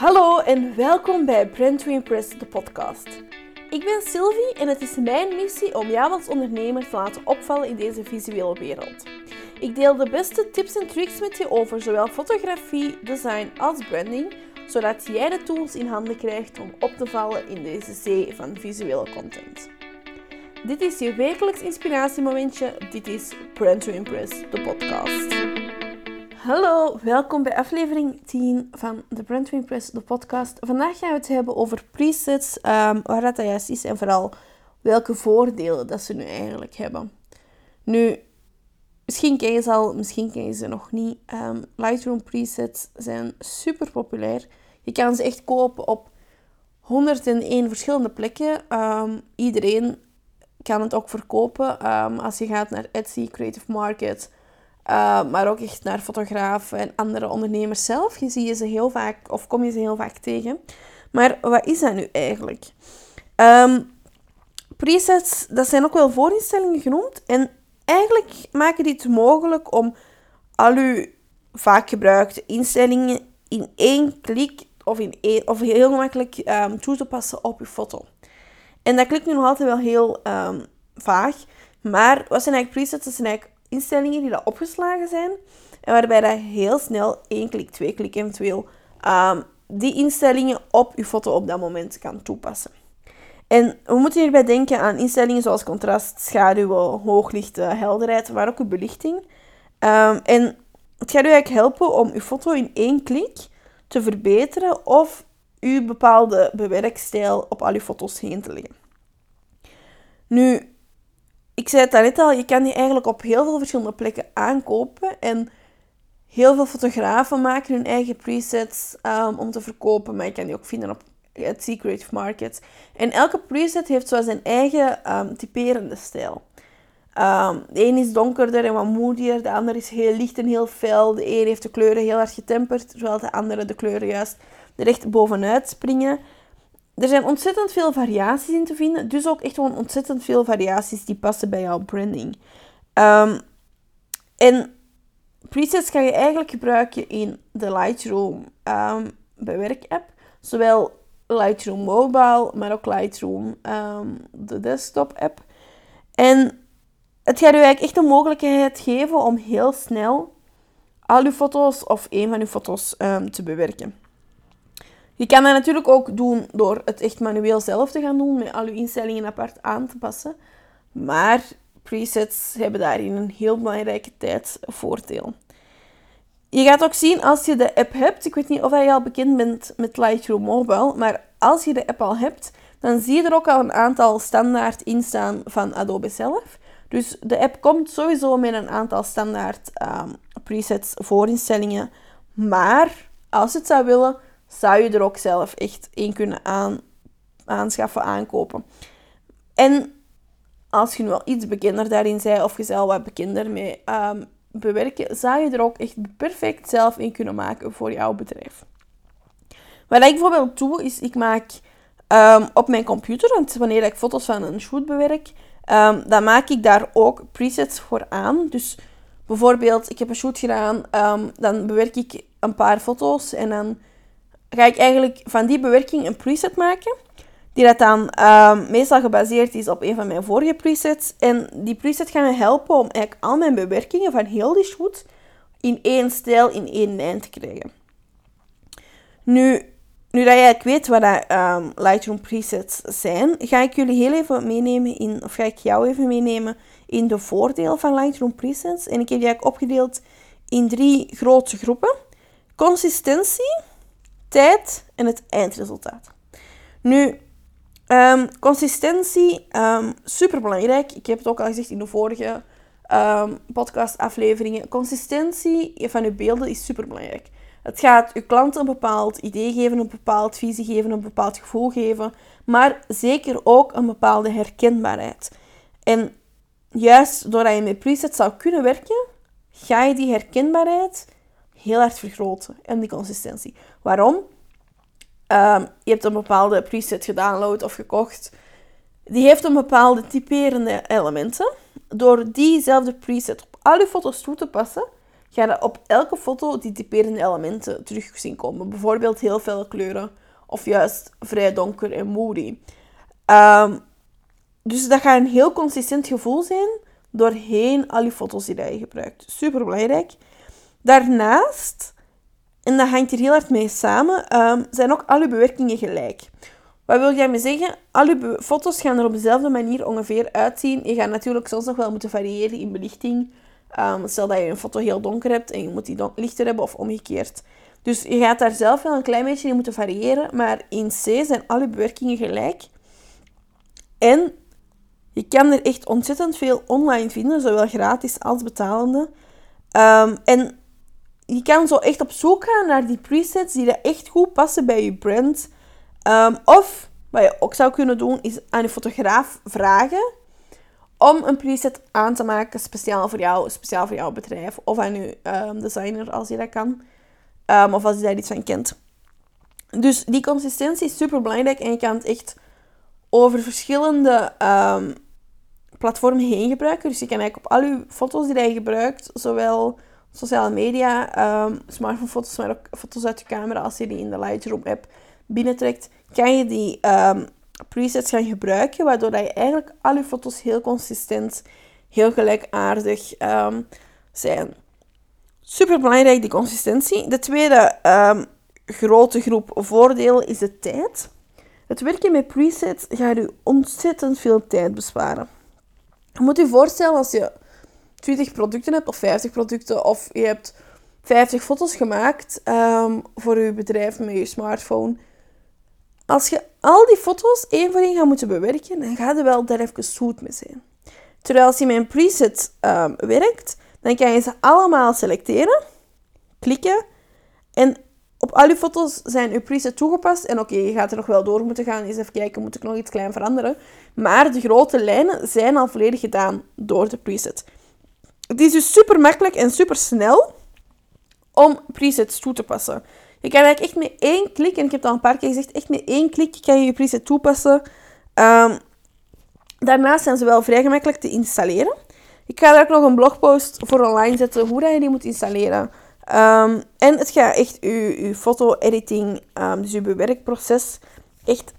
Hallo en welkom bij Brand to Impress, de podcast. Ik ben Sylvie en het is mijn missie om jou als ondernemer te laten opvallen in deze visuele wereld. Ik deel de beste tips en tricks met je over zowel fotografie, design als branding, zodat jij de tools in handen krijgt om op te vallen in deze zee van visuele content. Dit is je wekelijks inspiratiemomentje. Dit is Brand to Impress, de podcast. Hallo, welkom bij aflevering 10 van de Brand to Impress, de podcast. Vandaag gaan we het hebben over presets, um, waar dat juist is en vooral welke voordelen dat ze nu eigenlijk hebben. Nu, misschien ken je ze al, misschien ken je ze nog niet. Um, Lightroom presets zijn super populair. Je kan ze echt kopen op 101 verschillende plekken. Um, iedereen kan het ook verkopen. als je gaat naar Etsy, Creative Market uh, maar ook echt naar fotografen en andere ondernemers zelf. Je ziet ze heel vaak, of kom je ze heel vaak tegen. Maar wat is dat nu eigenlijk? Um, presets, dat zijn ook wel voorinstellingen genoemd. En eigenlijk maken die het mogelijk om al uw vaak gebruikte instellingen in één klik of, in één, of heel makkelijk um, toe te passen op je foto. En dat klinkt nu nog altijd wel heel um, vaag. Maar wat zijn eigenlijk presets? Dat zijn eigenlijk instellingen die dat opgeslagen zijn. En waarbij dat heel snel één klik, twee klik eventueel um, die instellingen op je foto op dat moment kan toepassen. En we moeten hierbij denken aan instellingen zoals contrast, schaduwen, hooglicht, helderheid, maar ook uw belichting. Um, en het gaat u eigenlijk helpen om uw foto in één klik te verbeteren of uw bepaalde bewerkstijl op al uw foto's heen te leggen. Nu, ik zei het net al, je kan die eigenlijk op heel veel verschillende plekken aankopen. En heel veel fotografen maken hun eigen presets um, om te verkopen. Maar je kan die ook vinden op het Secret Market. En elke preset heeft zo zijn eigen um, typerende stijl. Um, de een is donkerder en wat moedier, de ander is heel licht en heel fel. De een heeft de kleuren heel hard getemperd, terwijl de andere de kleuren juist er echt bovenuit springen. Er zijn ontzettend veel variaties in te vinden. Dus ook echt gewoon ontzettend veel variaties die passen bij jouw branding. Um, en presets kan je eigenlijk gebruiken in de Lightroom um, bewerk-app. Zowel Lightroom Mobile, maar ook Lightroom, um, de desktop-app. En het gaat je eigenlijk echt de mogelijkheid geven om heel snel al je foto's of een van je foto's te bewerken. Je kan dat natuurlijk ook doen door het echt manueel zelf te gaan doen, met al je instellingen apart aan te passen. Maar presets hebben daarin een heel belangrijke tijdsvoordeel. Je gaat ook zien als je de app hebt, ik weet niet of je al bekend bent met Lightroom Mobile, maar als je de app al hebt, dan zie je er ook al een aantal standaard instaan van Adobe zelf. Dus de app komt sowieso met een aantal standaard um, presets, voorinstellingen. Maar als je het zou willen, zou je er ook zelf echt één kunnen aan, aanschaffen, aankopen. En als je nu al iets bekender daarin bent, of je zelf wat bekender mee um, bewerken, zou je er ook echt perfect zelf in kunnen maken voor jouw bedrijf. Wat ik bijvoorbeeld doe, is ik maak um, op mijn computer, want wanneer ik foto's van een shoot bewerk, um, dan maak ik daar ook presets voor aan. Dus bijvoorbeeld, ik heb een shoot gedaan, dan bewerk ik een paar foto's en dan ga ik eigenlijk van die bewerking een preset maken. Die dat dan uh, meestal gebaseerd is op een van mijn vorige presets. En die preset gaat me helpen om eigenlijk al mijn bewerkingen van heel die shoot in één stijl, in één lijn te krijgen. Nu, nu dat jij weet wat dat, um, Lightroom presets zijn, ga ik jullie heel even meenemen in, of ga ik jou even meenemen in de voordelen van Lightroom presets. En ik heb die eigenlijk opgedeeld in drie grote groepen. Consistentie, tijd en het eindresultaat. Nu, um, consistentie, super belangrijk. Ik heb het ook al gezegd in de vorige um, podcastafleveringen. Consistentie van je beelden is super belangrijk. Het gaat je klant een bepaald idee geven, een bepaald visie geven, een bepaald gevoel geven, maar zeker ook een bepaalde herkenbaarheid. En juist doordat je met presets zou kunnen werken, ga je die herkenbaarheid heel hard vergroten en die consistentie. Waarom? Um, je hebt een bepaalde preset gedownload of gekocht. Die heeft een bepaalde typerende elementen. Door diezelfde preset op al je foto's toe te passen, ga je op elke foto die typerende elementen terug zien komen. Bijvoorbeeld heel veel kleuren of juist vrij donker en moody. Ehm, dus dat gaat een heel consistent gevoel zijn doorheen al die foto's die je gebruikt. Super belangrijk. Daarnaast, en dat hangt hier heel hard mee samen, ehm, zijn ook al je bewerkingen gelijk. Wat wil jij me zeggen? Al je foto's gaan er op dezelfde manier ongeveer uitzien. Je gaat natuurlijk soms nog wel moeten variëren in belichting. Um, stel dat je een foto heel donker hebt en je moet die lichter hebben of omgekeerd. Dus je gaat daar zelf wel een klein beetje in moeten variëren. Maar in C zijn alle bewerkingen gelijk. En je kan er echt ontzettend veel online vinden, zowel gratis als betalende. Um, en je kan zo echt op zoek gaan naar die presets die echt goed passen bij je brand. Um, of wat je ook zou kunnen doen, is aan je fotograaf vragen om een preset aan te maken speciaal voor jou, speciaal voor jouw bedrijf. Of aan je um, designer als je dat kan. Um, of als je daar iets van kent. Dus die consistentie is super belangrijk en je kan het echt over verschillende platformen heen gebruiken. Dus je kan eigenlijk op al je foto's die je gebruikt, zowel sociale media, um, smartphone foto's, maar ook foto's uit je camera, als je die in de Lightroom app binnentrekt, kan je die um, presets gaan gebruiken, waardoor dat je eigenlijk al je foto's heel consistent, heel gelijkaardig um, zijn. Super belangrijk, die consistentie. De tweede grote groep voordelen is de tijd. Het werken met presets gaat je ontzettend veel tijd besparen. Je moet je voorstellen als je 20 producten hebt of 50 producten of je hebt 50 foto's gemaakt um, voor je bedrijf met je smartphone. Als je al die foto's één voor één gaat moeten bewerken, dan gaat er wel daar even goed mee zijn. Terwijl als je met een preset um, werkt, dan kan je ze allemaal selecteren, klikken en op al je foto's zijn je presets toegepast. En oké, je gaat er nog wel door moeten gaan, eens even kijken, moet ik nog iets klein veranderen. Maar de grote lijnen zijn al volledig gedaan door de preset. Het is dus super makkelijk en super snel om presets toe te passen. Je kan eigenlijk echt met één klik, en ik heb het al een paar keer gezegd, echt met één klik kan je je preset toepassen. Um, daarnaast zijn ze wel vrij gemakkelijk te installeren. Ik ga daar ook nog een blogpost voor online zetten hoe dat je die moet installeren. Um, en het gaat echt je, foto-editing, um, dus je bewerkproces, echt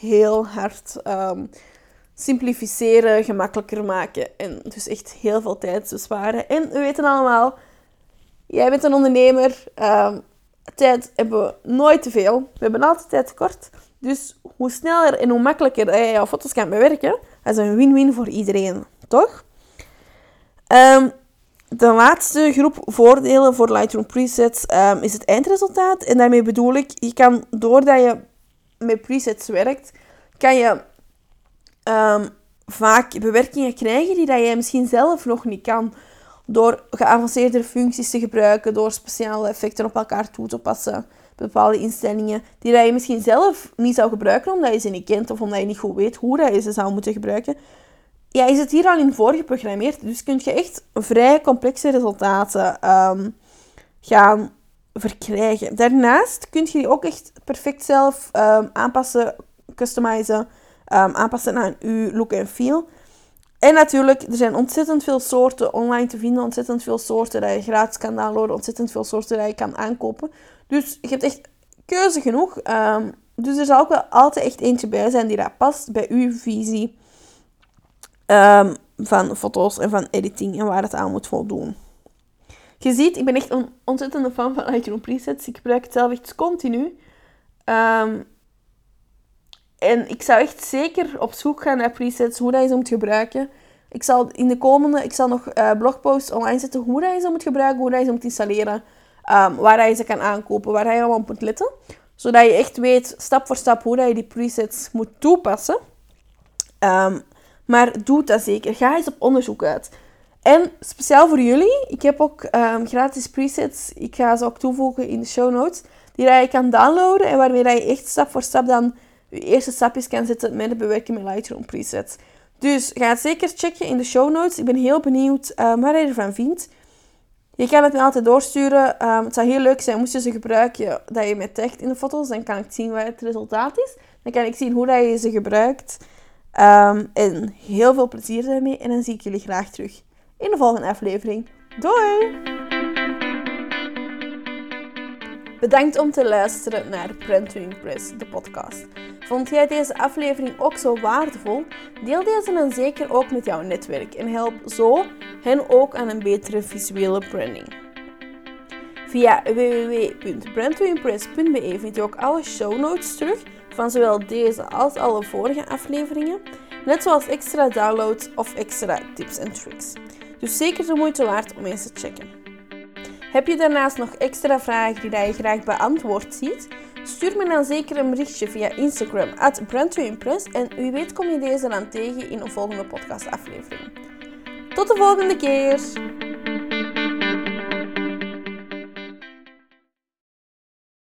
heel hard simplificeren, gemakkelijker maken. En dus echt heel veel tijd besparen. En we weten allemaal, jij bent een ondernemer. Um, tijd hebben we nooit te veel. We hebben altijd tijd tekort. Dus hoe sneller en hoe makkelijker je jouw foto's kan bewerken, dat is een win-win voor iedereen, toch? Um, de laatste groep voordelen voor Lightroom presets um, is het eindresultaat. En daarmee bedoel ik, je kan doordat je met presets werkt, kan je um, vaak bewerkingen krijgen die dat jij misschien zelf nog niet kan. Door geavanceerde functies te gebruiken, door speciale effecten op elkaar toe te passen, bepaalde instellingen die dat je misschien zelf niet zou gebruiken omdat je ze niet kent of omdat je niet goed weet hoe dat je ze zou moeten gebruiken. Ja, is het hier al in voorgeprogrammeerd, dus kun je echt vrij complexe resultaten um, gaan verkrijgen. Daarnaast kun je die ook echt perfect zelf um, aanpassen, customizen um, aanpassen aan uw look en feel. En natuurlijk, er zijn ontzettend veel soorten online te vinden. Ontzettend veel soorten dat je gratis kan downloaden. Ontzettend veel soorten dat je kan aankopen. Dus je hebt echt keuze genoeg. Um, dus er zal ook wel altijd echt eentje bij zijn die dat past bij uw visie um, van foto's en van editing en waar het aan moet voldoen. Je ziet, ik ben echt een ontzettende fan van Lightroom presets. Ik gebruik het zelf echt continu. Um, en ik zou echt zeker op zoek gaan naar presets, hoe dat je ze moet gebruiken. Ik zal in de komende, ik zal nog uh, blogposts online zetten hoe dat ze moet gebruiken, hoe dat je ze moet installeren, um, waar je ze kan aankopen, waar je allemaal op moet letten. Zodat je echt weet, stap voor stap, hoe dat je die presets moet toepassen. Um, maar doe dat zeker. Ga eens op onderzoek uit. En speciaal voor jullie, ik heb ook um, gratis presets. Ik ga ze ook toevoegen in de show notes. Die dat je kan downloaden en waarmee dat je echt stap voor stap dan je eerste stapjes kan zetten met het bewerken met Lightroom presets. Dus ga het zeker checken in de show notes. Ik ben heel benieuwd um, wat je ervan vindt. Je kan het me altijd doorsturen. Um, het zou heel leuk zijn moest je ze gebruiken dat je me tagt in de foto's. Dan kan ik zien wat het resultaat is. Dan kan ik zien hoe dat je ze gebruikt. Um, en heel veel plezier daarmee. En dan zie ik jullie graag terug in de volgende aflevering. Doei! Bedankt om te luisteren naar Brand to Impress, de podcast. Vond jij deze aflevering ook zo waardevol? Deel deze dan zeker ook met jouw netwerk en help zo hen ook aan een betere visuele branding. Via www.brandtoimpress.be vind je ook alle show notes terug van zowel deze als alle vorige afleveringen, net zoals extra downloads of extra tips en tricks. Dus zeker de moeite waard om eens te checken. Heb je daarnaast nog extra vragen die je graag beantwoord ziet? Stuur me dan zeker een berichtje via Instagram at en wie weet kom je deze dan tegen in een volgende podcastaflevering. Tot de volgende keer!